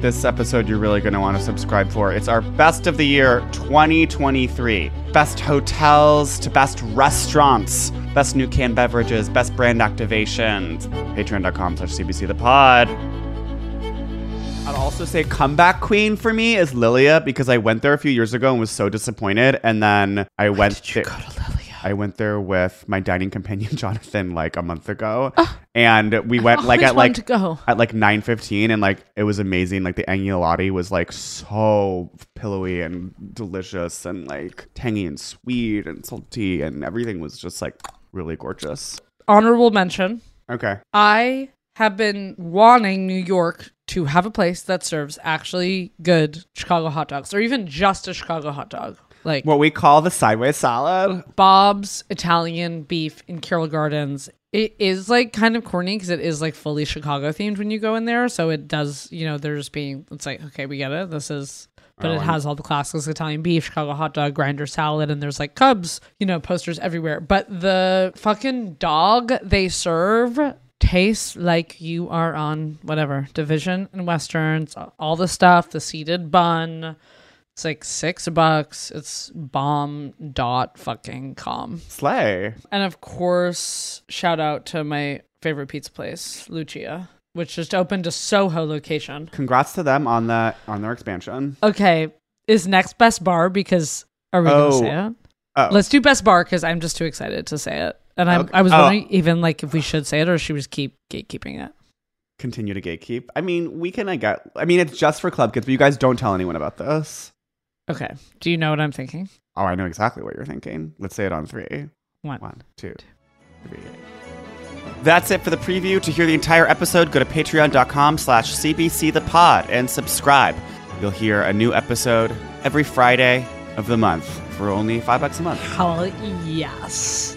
this episode you're really going to want to subscribe for. It's our best of the year 2023. Best hotels to best restaurants, best new canned beverages, best brand activations. Patreon.com slash CBC the pod. I'd also say comeback queen for me is Lilia because I went there a few years ago and was so disappointed. And then I went Did you there- go to Lilia? I went there with my dining companion Jonathan like a month ago, and we went like at like at like nine fifteen, and like it was amazing. Like the agnolotti was like so pillowy and delicious, and like tangy and sweet and salty, and everything was just like really gorgeous. Honorable mention. Okay, I have been wanting New York to have a place that serves actually good Chicago hot dogs, or even just a Chicago hot dog. Like what we call the sideways salad. Bob's Italian beef in Carroll Gardens. It is like kind of corny because it is like fully Chicago themed when you go in there. So it does, you know, there's being, it's like, okay, we get it. This is, but Oh, it has all the classics Italian beef, Chicago hot dog, grinder salad, and there's like Cubs, you know, posters everywhere. But the fucking dog they serve tastes like you are on whatever division and westerns, all the stuff, the seeded bun. It's like six bucks. It's bomb dot fucking com. Slay. And of course, shout out to my favorite pizza place, Lucia, which just opened a Soho location. Congrats to them on that on their expansion. Okay, is next best bar because are we Oh. gonna say it? Oh, Let's do best bar because I'm just too excited to say it. And I, Okay. I was Oh. wondering even like if we should say it or should we just keep gatekeeping it. continue to gatekeep. I mean, we can. I get. I mean, it's just for club kids, but you guys don't tell anyone about this. Okay. Do you know what I'm thinking? Oh, I know exactly what you're thinking. Let's say it on three. One. One, two, three. That's it for the preview. To hear the entire episode, go to patreon.com slash cbcthepod and subscribe. You'll hear a new episode every Friday of the month for only five bucks a month. Hell yes.